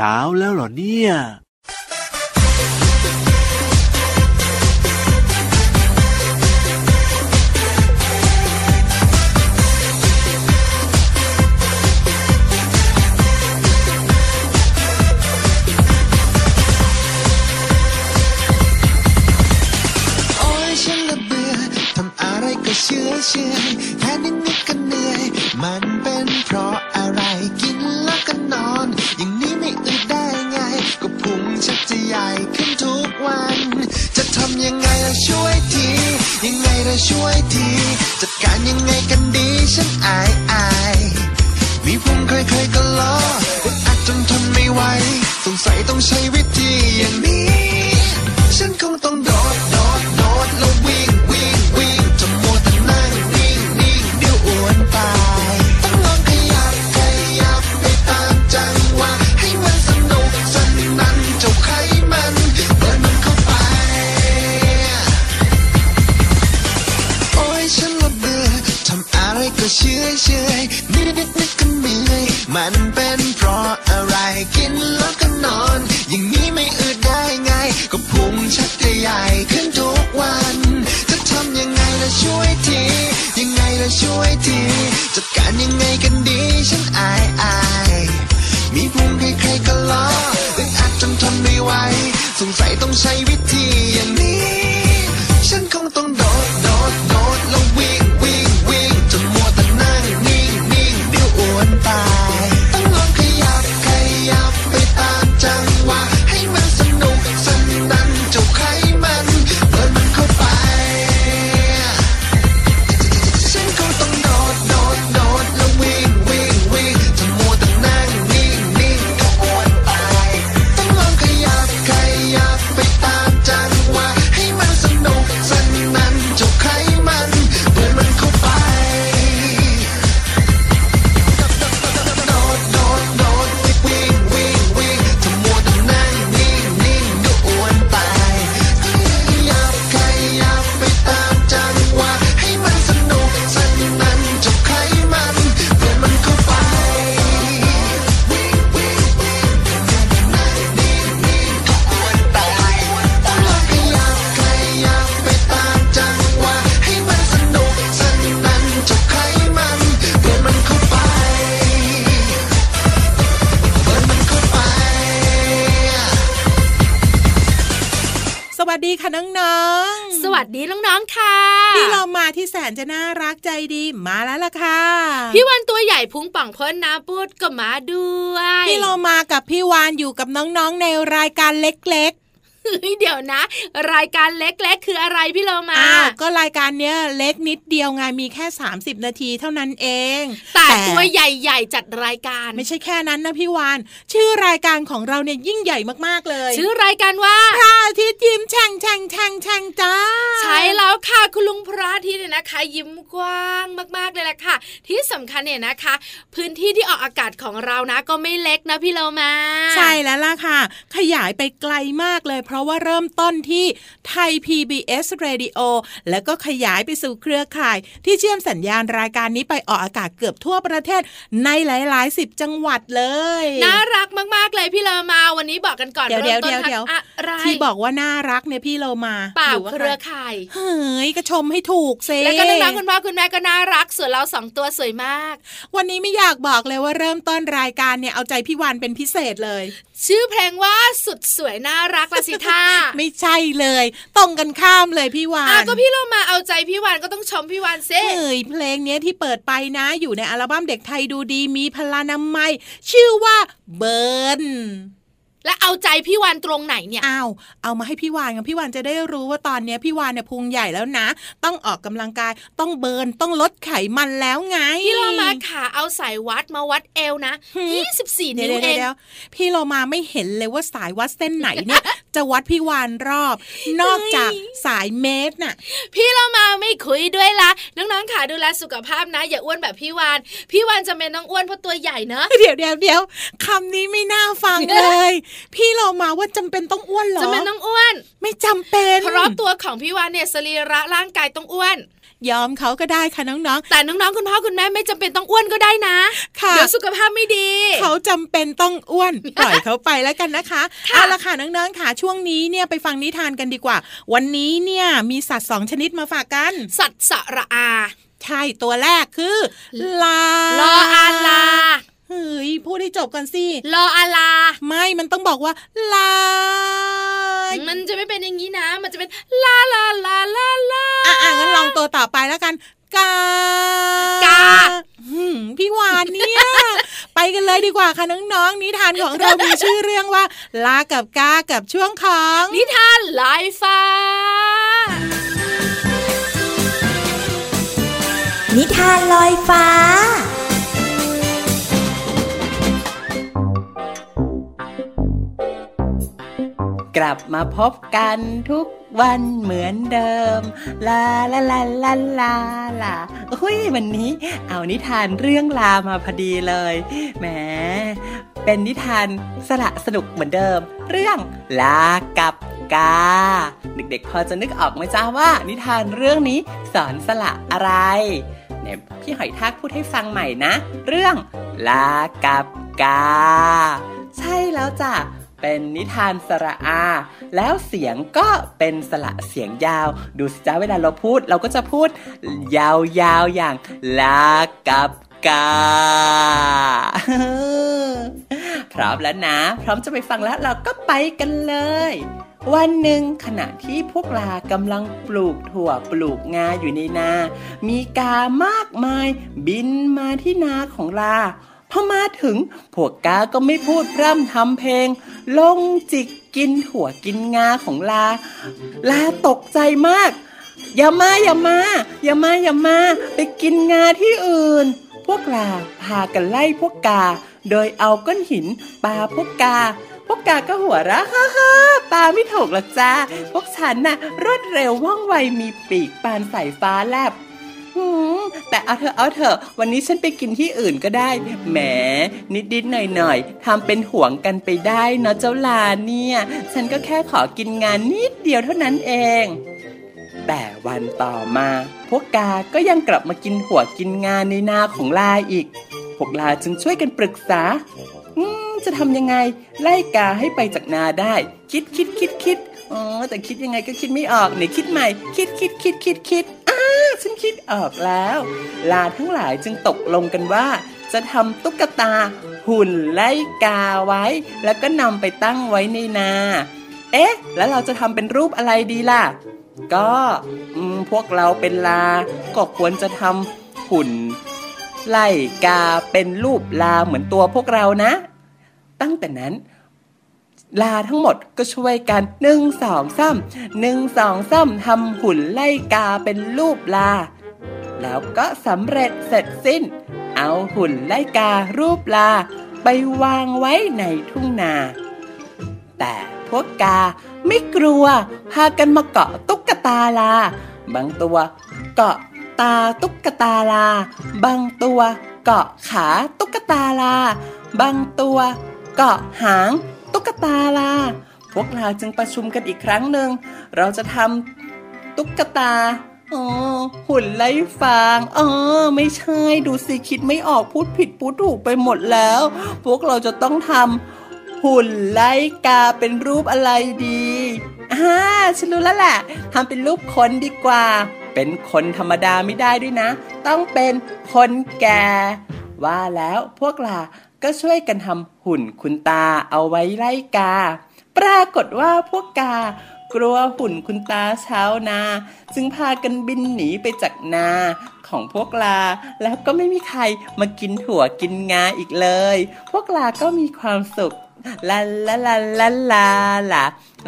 เช้าแล้วเหรอเนี่ย ยังไงได้ช่วยที จัดการยังไงกันดีฉันอายอายมีพุงเคยเคยก็ล้ออัดจนทนไม่ไหว สงสัยต้องใช้วิธีอย่างนี้ ฉันคง วัสดีน้องๆค่ะๆพี่เรามาที่แสนจะน่ารักใจดีมาแล้วล่ะค่ะ พี่วันตัวใหญ่พุงป่องพ้นน้ำปูดก็มาด้วย พี่เรามากับพี่วานอยู่กับน้องๆในรายการเล็กเฮ้ยเดี๋ยวนะ รายการเล็กๆ คืออะไรพี่เราๆมาอ้าวก็รายการเนี้ยเล็กนิดเดียวไงมีแค่ 30 นาทีเท่านั้นเอง แต่ตัวใหญ่ๆ จัดรายการ ไม่ใช่แค่นั้นนะพี่วาน ชื่อรายการของเราเนี่ยยิ่งใหญ่มากๆเลย ชื่อรายการว่าพระอาทิตย์ยิ้มแฉ่งแฉ่งแฉ่งแฉ่งจ้า ใช่ แล้วค่ะคุณลุงพระอาทิตย์เนี่ยนะคะ ยิ้มกว้างมากๆเลยแหละค่ะ ที่สำคัญเนี่ยนะคะ พื้นที่ที่ออกอากาศของเรานะ ก็ไม่เล็กนะพี่เรามาใช่แล้วล่ะค่ะ ขยายไปไกลมากเลย เพราะว่าเริ่มต้นที่ไทย PBS Radio แล้วก็ขยายไปสู่เครือข่าย ที่เชื่อมสัญญาณรายการนี้ไปออกอากาศเกือบทั่วประเทศในหลายๆสิบจังหวัดเลยน่ารักมากๆเลยพี่เรามาวันนี้บอกกันก่อนเดี๋ยวริ่มต้นเดี๋ยวเดี๋ยวทำอะไรที่บอกว่าน่ารักเนี่ยพี่โลมาเปล่าหว่าเครือข่ายเฮ้ยก็ชมให้ถูกเซแล้วก็น้องๆคุณพ่อคุณแม่ก็น่ารักส่วนเราสองตัวสวยมาก วันนี้ไม่อยากบอกเลยว่าเริ่มต้นรายการเนี่ยเอาใจพี่วานเป็นพิเศษเลย ชื่อเพลงว่าสุดสวยน่ารักละสิท่าไม่ใช่เลยตรงกันข้ามเลยพี่วาอะนก็พี่เรามาเอาใจพี่วานก็ต้องชมพี่วานเซ่เอ้ยเพลงเนี้ยที่เปิดไปนะ อยู่ในอัลบั้มเด็กไทยดูดีมีพลานามัยชื่อว่าเบิร์น และเอาใจพี่วานตรงไหนเนี่ยอ้าวเอามาให้พี่วานกันพี่วานจะได้รู้ว่าตอนเนี้ยพี่วานเนี่ยพุงใหญ่แล้วนะ ต้องออกกำลังกายต้องเบิร์นต้องลดไขมันแล้วไง พี่เรามาขาเอาสายวัดมาวัดเอวนะหืม24เดี๋ยนิ้ววเดี๋ยวเองเดี๋ยวพี่เรามาไม่เห็นเลยว่าสายวัดเส้นไหนเนี่ยจะวัดพี่วานรอบ นอกจากสายเมตรน่ะ พี่เรามาไม่คุยด้วยละน้องๆขาดูแลสุขภาพนะ อย่าอ้วนแบบพี่วาน พี่วานจะเป็นน้องอ้วนเพราะตัวใหญ่เนอะเดี๋ยวเดี๋ยวเดี๋ยวคำนี้ไม่น่าฟังเลย พี่เรามาว่าจำเป็นต้องอ้วนเหรอจะเป็นน้องอ้วน ไม่จำเป็น เพราะตัวของพี่วานเนี่ยสรีระร่างกายต้องอ้วน ยอมเขาก็ได้ค่ะน้องๆ แต่น้องๆคุณพ่อคุณแม่ไม่จำเป็นต้องอ้วนก็ได้นะค่ะเดี๋ยวสุขภาพไม่ดี เขาจำเป็นต้องอ้วนปล่อยเขาไปแล้วกันนะคะค่ะเอาละค่ะน้องๆค่ะช่วงนี้เนี่ยไปฟังนิทานกันดีกว่า วันนี้เนี่ยมีสัตว์สองชนิดมาฝากกัน สัตว์สระอา ใช่ตัวแรกคือ ลาลออาลา เฮ้ยพูดให้จบกันสิลออาลา ไม่มันต้องบอกว่าลา มันจะไม่เป็นอย่างนี้นะ มันจะเป็นลาลาลาลาลาอะอะงั้นลองตัวต่อไปแล้วกันกากาหืมพี่วานเนี่ย ไปกันเลยดีกว่าค่ะน้องๆ นิทานของเรามีชื่อเรื่องว่า ลากับกากับช่วงของ นิทานลอยฟ้า นิทานลอยฟ้า กลับมาพบกันทุกวันเหมือนเดิม ลาลาลาลาลาลาอุ้ยวันนี้เอานิทานเรื่องลามาพอดีเลยแหมเป็นนิทานสละสนุกเหมือนเดิม เรื่องลากับกา เด็กๆ พอจะนึกออกไหมจ้าว่านิทานเรื่องนี้สอนสละอะไรเนี่ยพี่หอยทากพูดให้ฟังใหม่นะ เรื่องลากับกา ใช่แล้วจ้ะ เป็นนิทานสระอา แล้วเสียงก็เป็นสระเสียงยาว ดูสิจ้าเวลาเราพูดเราก็จะพูด ยาวๆอย่างลากับกาพร้อมแล้วนะ พร้อมจะไปฟังแล้วเราก็ไปกันเลย วันหนึ่งขณะที่พวกลากำลังปลูกถั่วปลูกงาอยู่ในนา มีกามากมาย บินมาที่นาของลาพอมาถึง พวกกาก็ไม่พูดพร่ำทำเพลง ลงจิกกินถั่วกินงาของลา ลาตกใจมาก อย่ามาอย่ามา อย่ามาอย่ามา ไปกินงาที่อื่น พวกลาพากันไล่พวกกา โดยเอาก้อนหินปาพวกกา พวกกาก็หัวเราะฮ่าฮ่าปาไม่ถูกหรอกจ้า พวกฉันน่ะรวดเร็วว่องไวมีปีกปานสายฟ้าแลบ แต่เอาเถอะเอาเถอะวันนี้ฉันไปกินที่อื่นก็ได้ แหม นิดนิดหน่อยหน่อยๆทำเป็นห่วงกันไปได้เนาะเจ้าลาเนี่ย ฉันก็แค่ขอกินงานนิดเดียวเท่านั้นเอง แต่วันต่อมา พวกกาก็ยังกลับมากินหัวกินงานในนาของลาอีก พวกลาจึงช่วยกันปรึกษาจะทำยังไง ไล่กาให้ไปจากนาได้ คิดคิดคิดคิดอ๋อแต่คิดยังไงก็คิดไม่ออกไหนคิดใหม่ คิดคิดคิดคิดคิด ฉันคิดออกแล้ว ลาทั้งหลายจึงตกลงกันว่า จะทำตุ๊กตา หุ่นไล่กาไว้ แล้วก็นำไปตั้งไว้ในนา เอ๊ะ แล้วเราจะทำเป็นรูปอะไรดีล่ะ ก็พวกเราเป็นลา ก็ควรจะทำหุ่น ไล่กาเป็นรูปลาเหมือนตัวพวกเรานะ ตั้งแต่นั้น ลาทั้งหมดก็ช่วยกันหนึ่งสองซ้ำหนึ่งสองซ้ำทำหุ่นไล่กาเป็นรูปลา แล้วก็สำเร็จเสร็จสิ้น เอาหุ่นไล่การูปลา ไปวางไว้ในทุ่งนา แต่พวกกาไม่กลัว พากันมาเกาะตุ๊กตาลา บางตัวเกาะตาตุ๊กตาลา บางตัวเกาะขาตุ๊กตาลา บางตัวเกาะหาง ตุ๊กตาลาพวกเราจึงประชุมกันอีกครั้งหนึ่ง เราจะทำตุ๊กตาอ๋อหุ่นไล่ฟางอ๋อไม่ใช่ ดูสิคิดไม่ออกพูดผิดพูดถูกไปหมดแล้ว พวกเราจะต้องทำหุ่นไล่กาเป็นรูปอะไรดีอ่าฉันรู้แล้วแหละทำเป็นรูปคนดีกว่า เป็นคนธรรมดาไม่ได้ด้วยนะ ต้องเป็นคนแก่ว่าแล้วพวกเรา ก็ช่วยกันทำหุ่นคุณตาเอาไว้ไล่กา ปรากฏว่าพวกกากลัวหุ่นคุณตาเช้านา จึงพากันบินหนีไปจากนาของพวกลา แล้วก็ไม่มีใครมากินถั่วกินงาอีกเลย พวกลาก็มีความสุขลาลาลาลาลาลา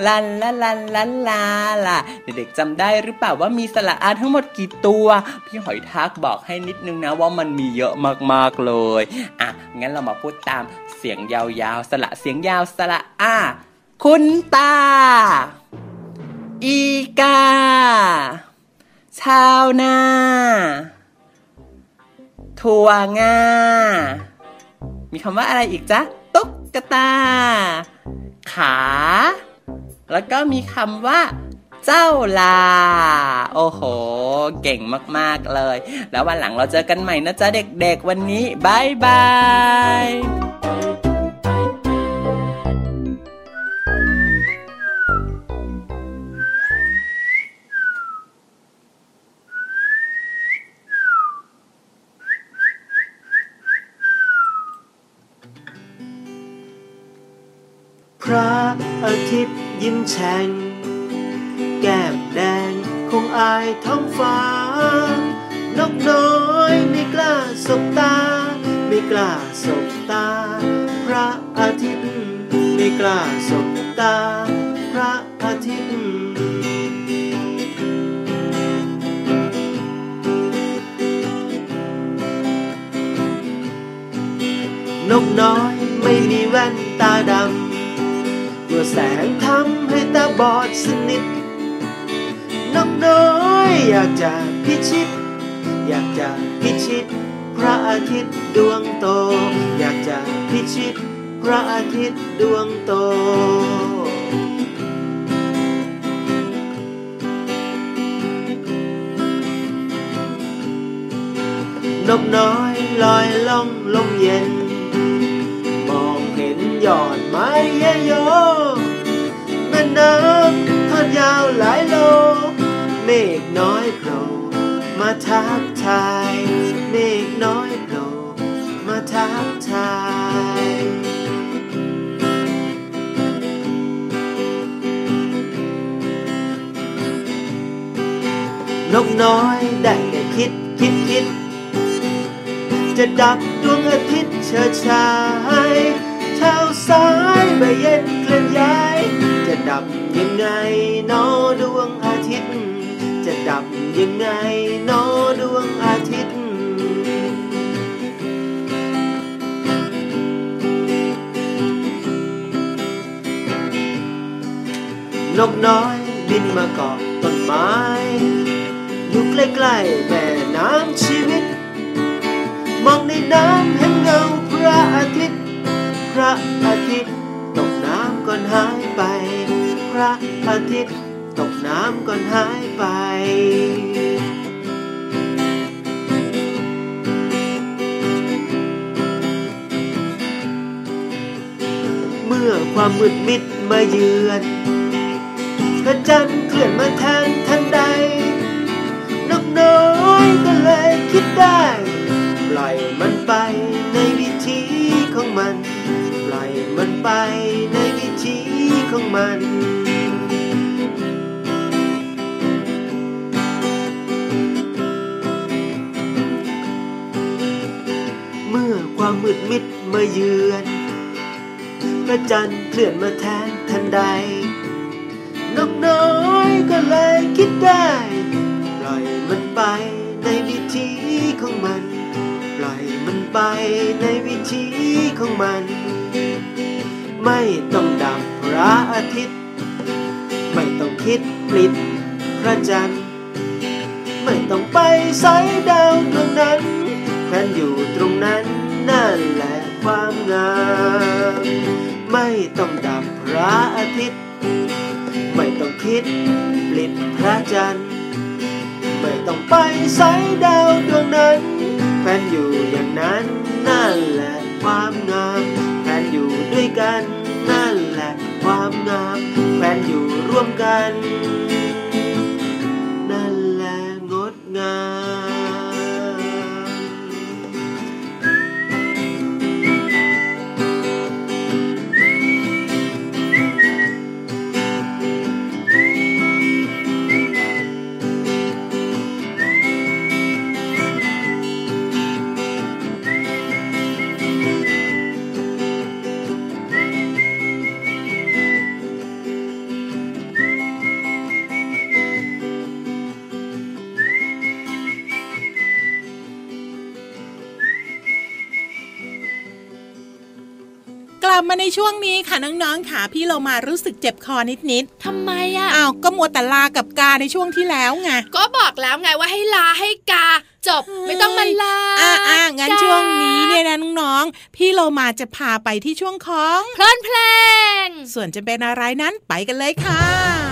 ลาลาลาลาลาลาเด็กๆจำได้หรือเปล่าว่ามีสระอาทั้งหมดกี่ตัว พี่หอยทากบอกให้นิดนึงนะว่ามันมีเยอะมากๆเลย อะ งั้นเรามาพูดตามเสียงยาวๆ สระเสียงยาวสระอาคุณตา อีกา ชาวนาถั่วงา มีคำว่าอะไรอีกจ๊ะ ตุ๊กตา ขา แล้วก็มีคำว่า เจ้าลา โอ้โห เก่งมากๆเลย แล้ววันหลังเราเจอกันใหม่นะจ๊ะเด็กๆวันนี้บายบายพระ อาทิตย์ยิ้มแฉ่งแก้มแดงคงอายท้องฟ้านกน้อยไม่กล้าสบตา ไม่กล้าสบตา พระอาทิตย์ไม่กล้าสบตา พระอาทิตย์นกน้อยไม่มีแว่นตาดำ ตัวแสงทำให้ตาบอดสนิทนกน้อยอยากจะพิชิต อยากจะพิชิต พระอาทิตย์ดวงโต อยากจะพิชิต พระอาทิตย์ดวงโตนกน้อยลอยล่องลมเย็น มองเห็นยอดไม้เยโย น้ำทอดยาวหลายโล เมฆน้อยโผล่มาทักทาย เมฆน้อยโผล่มาทักทายนกน้อยได้แต่คิดคิดคิด จะดับดวงอาทิตย์เชิดชายเช้าสายใบเย็นเคลื่อนย้าย จะดับยังไงนอดวงอาทิตย์ จะดับยังไงนอดวงอาทิตย์นกน้อยบินมาเกาะต้นไม้อยู่ใกล้ๆแม่น้ำชีวิต มองในน้ำเห็นเงาพระอาทิตย์ พระอาทิตย์ตกน้ำก่อนหายไป ระอาทิตย์ตกน้ำก่อนหายไป เมื่อความมืดมิดมาเยือนพระจันทร์เคลื่อนมาแทนทันใด นกน้อยก็เลยคิดได้ ปล่อยมันไปในวิธีของมัน ปล่อยมันไปในวิธีของมัน ดมิดมาเยือน พระจันทร์เคลื่อนมาแทนทันใด นกน้อยก็เลยคิดได้ ปล่อยมันไปในวิธีของมัน ปล่อยมันไปในวิธีของมัน ไม่ต้องดับพระอาทิตย์ ไม่ต้องคิดปลิดพระจันทร์ ไม่ต้องไปใส่ดาวดวงนั้นแควนอยู่ตรงนั้น นั่นแหละความงาม ไม่ต้องดับพระอาทิตย์ ไม่ต้องคิดปลิดพระจันทร์ ไม่ต้องไปใส่ดาวดวงนั้นแฟนอยู่อย่างนั้นนั่นแหละความงามแฟนอยู่ด้วยกันนั่นแหละความงามแฟนอยู่ร่วมกัน มาในช่วงนี้ค่ะน้องๆค่ะพี่เรามารู้สึกเจ็บคอนิดทำไมอะๆอ้าวก็มัวแต่ลากับกาในช่วงที่แล้วไงก็บอกแล้วไงว่าให้ลาให้กาจบไม่ต้องมาลาอ่าอ่างั้นกาช่วงนี้เนี่ยนะน้องๆพี่เรามาจะพาไปที่ช่วงของเพลินเพลง ส่วนจะเป็นอะไรนั้นไปกันเลยค่ะ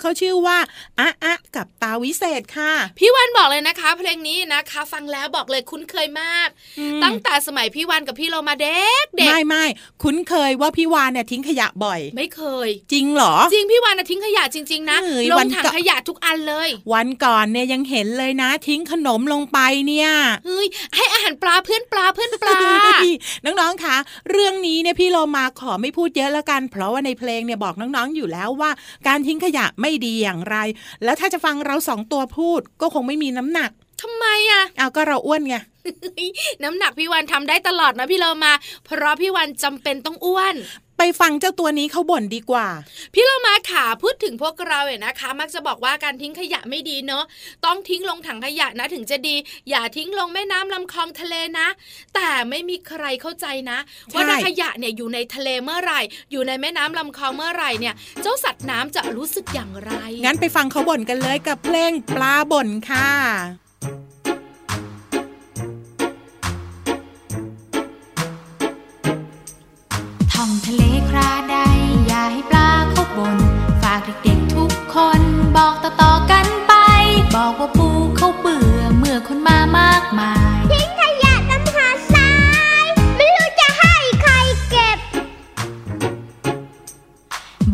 เนี่ยเขาชื่อว่าอะอะกับตาวิเศษค่ะ พี่วันบอกเลยนะคะ เพลงนี้นะคะ ฟังแล้วบอกเลยคุ้นเคยมากอืมตั้งแต่สมัยพี่วันกับพี่เรามาเด็กเด็กไม่ไม่คุ้นเคยว่าพี่วานเนี่ยทิ้งขยะบ่อย ไม่เคย จริงเหรอ จริงพี่วันนะทิ้งขยะจริง ๆ นะเอ้ยลวังนถังก่อนขยะทุกอันเลย วันก่อนเนี่ยยังเห็นเลยนะ ทิ้งขนมลงไปเนี่ยเฮ้ยให้อาหารปลาเพื่อนปลาเพื่อนปลาน้องๆคะเรื่องนี้เนี่ยพี่โลมาขอไม่พูดเยอะแล้วกัน เพราะว่าในเพลงเนี่ยบอกน้องๆอยู่แล้วว่า การทิ้งขยะไม่ดีอย่างไร แล้วถ้าจะฟังเราสองตัวพูดก็คงไม่มีน้ำหนักทำไมอะเอาก็เราอ้วนไงน้ำหนักพี่วันทำได้ตลอดนะพี่เรามา เพราะพี่วันจำเป็นต้องอ้วน ไปฟังเจ้าตัวนี้เขาบ่นดีกว่า พี่เรามาค่ะพูดถึงพวกเราเนี่ยนะคะ มักจะบอกว่าการทิ้งขยะไม่ดีเนาะต้องทิ้งลงถังขยะนะถึงจะดี อย่าทิ้งลงแม่น้ำลำคลองทะเลนะ แต่ไม่มีใครเข้าใจนะใช่ว่าถ้าขยะเนี่ยอยู่ในทะเลเมื่อไหร่ อยู่ในแม่น้ำลำคลองเมื่อไหร่เนี่ย เจ้าสัตว์น้ำจะรู้สึกอย่างไร งั้นไปฟังเขาบ่นกันเลยกับเพลงปลาบ่นค่ะ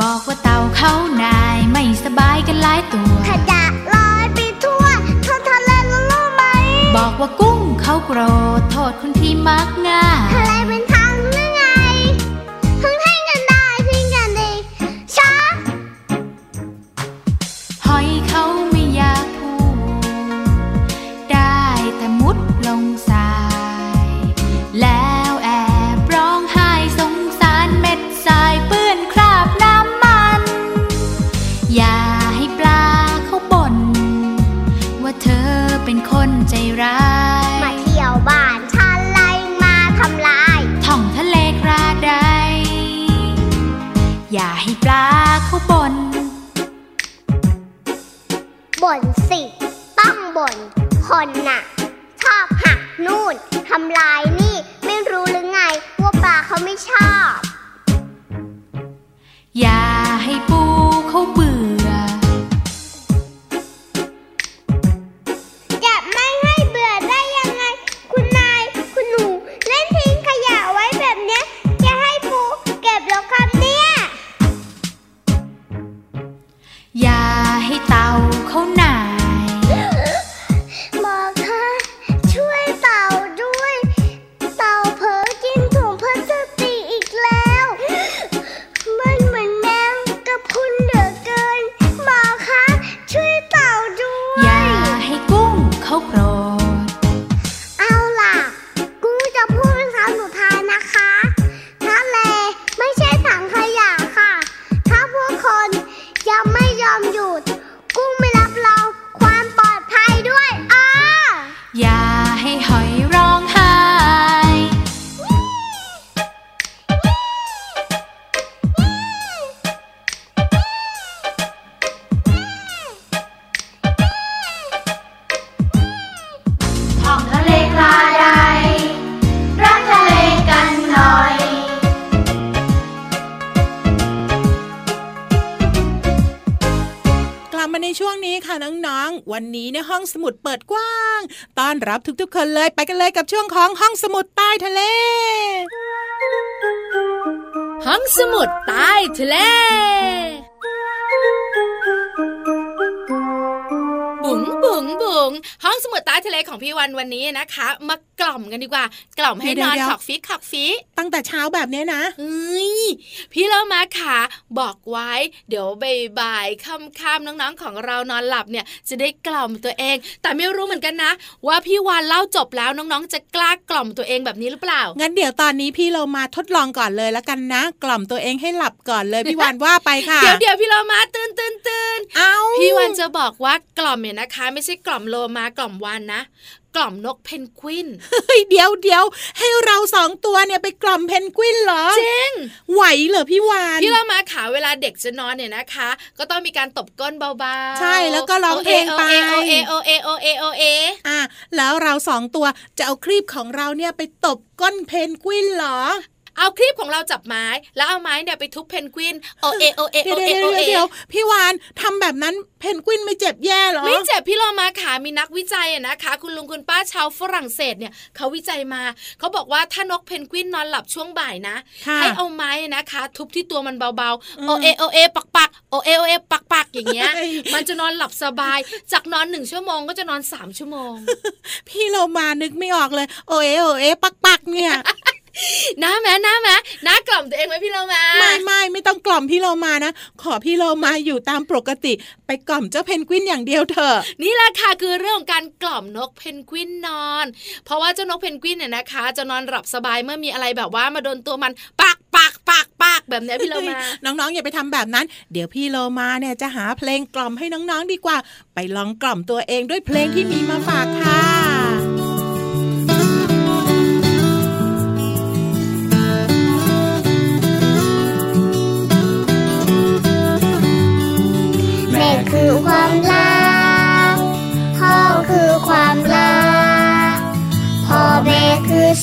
บอกว่าเต่าเขานายไม่สบายกันหลายตัวขยะลอยไปทั่วท้องทะเลแล้วรู้ไหม บอกว่ากุ้งเขาโกรธโทษคนที่มักง่าย คนน่ะชอบหักนู่นทำลาย วันนี้ในห้องสมุดเปิดกว้างต้อนรับทุกๆคนเลยไปกันเลยกับช่วงของห้องสมุดใต้ทะเล ห้องสมุดใต้ทะเลบุ๋ง บุ๋งบุ๋งห้องสมุดใต้ทะเลของพี่วันวันนี้นะคะ มากล่อมกันดีกว่า กล่อมให้เดี๋นยวอนเดี๋ยวขอกฟิกขอกฟิตั้งแต่เช้าแบบเนี้ยนะเฮ้ยพี่เรามาค่ะ บอกไว้ เดี๋ยวบ่ายๆค่ำๆน้องๆของเรานอนหลับเนี่ย จะได้กล่อมตัวเอง แต่ไม่รู้เหมือนกันนะ ว่าพี่วานเล่าจบแล้วน้องๆ จะกล้ากล่อมตัวเองแบบนี้หรือเปล่างั้นเดี๋ยวตอนนี้พี่เรามาทดลองก่อนเลยแล้วกันนะ กล่อมตัวเองให้หลับก่อนเลยพี่วานว่าไปค่ะเดี๋ยวเดี๋ยวพี่เรามาตื่นตื่นตื่นเอาพี่วันจะบอกว่ากล่อมเนี่ยนะคะไม่ใช่กล่อมโลมากล่อมวานนะ กล่อมนกเพนกวินเฮ้ยเดี๋ยวเดี๋ยวให้เราสองตัวเนี่ยไปกล่อมเพนกวินเหรอจริงไหวเหรอพี่วานพี่เรามาขาเวลาเด็กจะนอนเนี่ยนะคะ ก็ต้องมีการตบก้นเบาๆ ใช่แล้วก็ร้องเพลงไปโอเอโอเอโอเอโอเออะแล้วเราสองตัวจะเอาครีบของเราเนี่ยไปตบก้นเพนกวินเหรอ เอาคลิปของเราจับไม้ แล้วเอาไม้เนี่ยไปทุบเพนกวินโอเอโอเอเดี๋โอยวเอเดี๋ยวโอเอเดี๋ยวพี่วานทำแบบนั้นเพนกวินไม่เจ็บแย่เหรอไม่เจ็บพี่โลมาขามีนักวิจัยอะนะคะ คุณลุงคุณป้าชาวฝรั่งเศสเนี่ยเขาวิจัยมาเขาบอกว่าถ้านกเพนกวินนอนหลับช่วงบ่ายนะค่ะให้เอาไม้นะคะ ทุบที่ตัวมันเบาๆโอเอโอเอปักปักโอเอโอเอปักปักอย่างเงี้ย มันจะนอนหลับสบาย จากนอนหนึ่งชั่วโมงก็จะนอนสามชั่วโมง พี่เรามานึกไม่ออกเลย โอเอโอเอปักปักเนี่ย น้าแม่น้าแม่น้ากล่อมตัวเองไหมพี่โลมาไม่ไม่ไม่ต้องกล่อมพี่เรามานะ ขอพี่เรามาอยู่ตามปกติ ไปกล่อมเจ้าเพนกวินอย่างเดียวเถอะนี่แหละค่ะคือเรื่องของการกล่อมนกเพนกวินนอน เพราะว่าเจ้านกเพนกวินเนี่ยนะคะ จะนอนหลับสบายเมื่อมีอะไรแบบว่ามาโดนตัวมันปากปากปากปากแบบเนี้ยพี่โลมา น้องๆอย่าไปทำแบบนั้น เดี๋ยวพี่โลมาเนี่ยจะหาเพลงกล่อมให้น้องๆดีกว่า ไปลองกล่อมตัวเองด้วยเพลงที่มีมาฝากค่ะ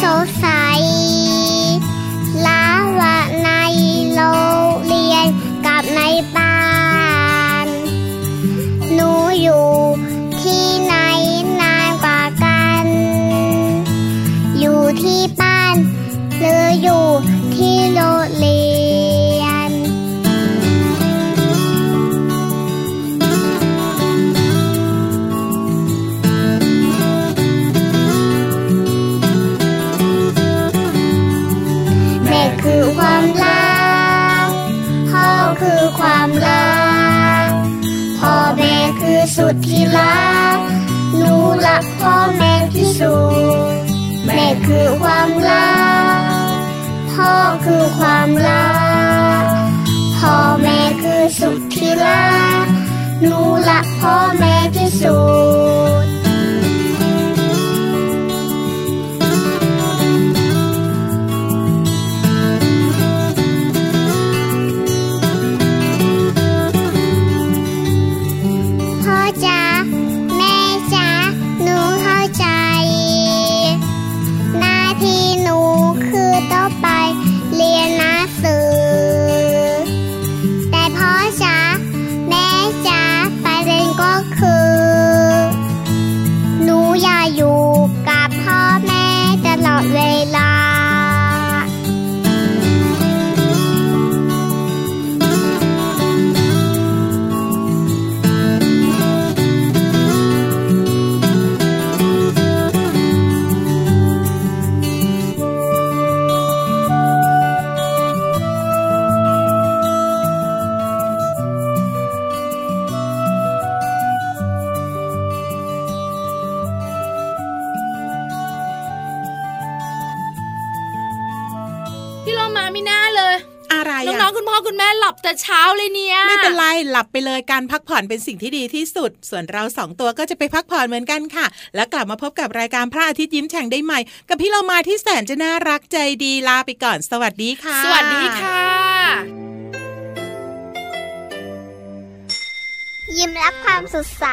หนู ดที่รักหนูรักพ่อแม่ที่สุด แม่คือความรัก พ่อคือความรัก พ่อแม่คือสุดที่รักหนูรักพ่อแม่ที่สุด การพักผ่อนเป็นสิ่งที่ดีที่สุด ส่วนเราสองตัวก็จะไปพักผ่อนเหมือนกันค่ะ แล้วกลับมาพบกับรายการพระอาทิตย์ยิ้มแฉ่งได้ใหม่ กับพี่เรามาที่แสนจะน่ารักใจดีลาไปก่อน สวัสดีค่ะ สวัสดีค่ะ ยิ้มรับความสดใส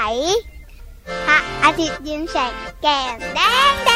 พระอาทิตย์ยิ้มแฉกแก้มแดงแด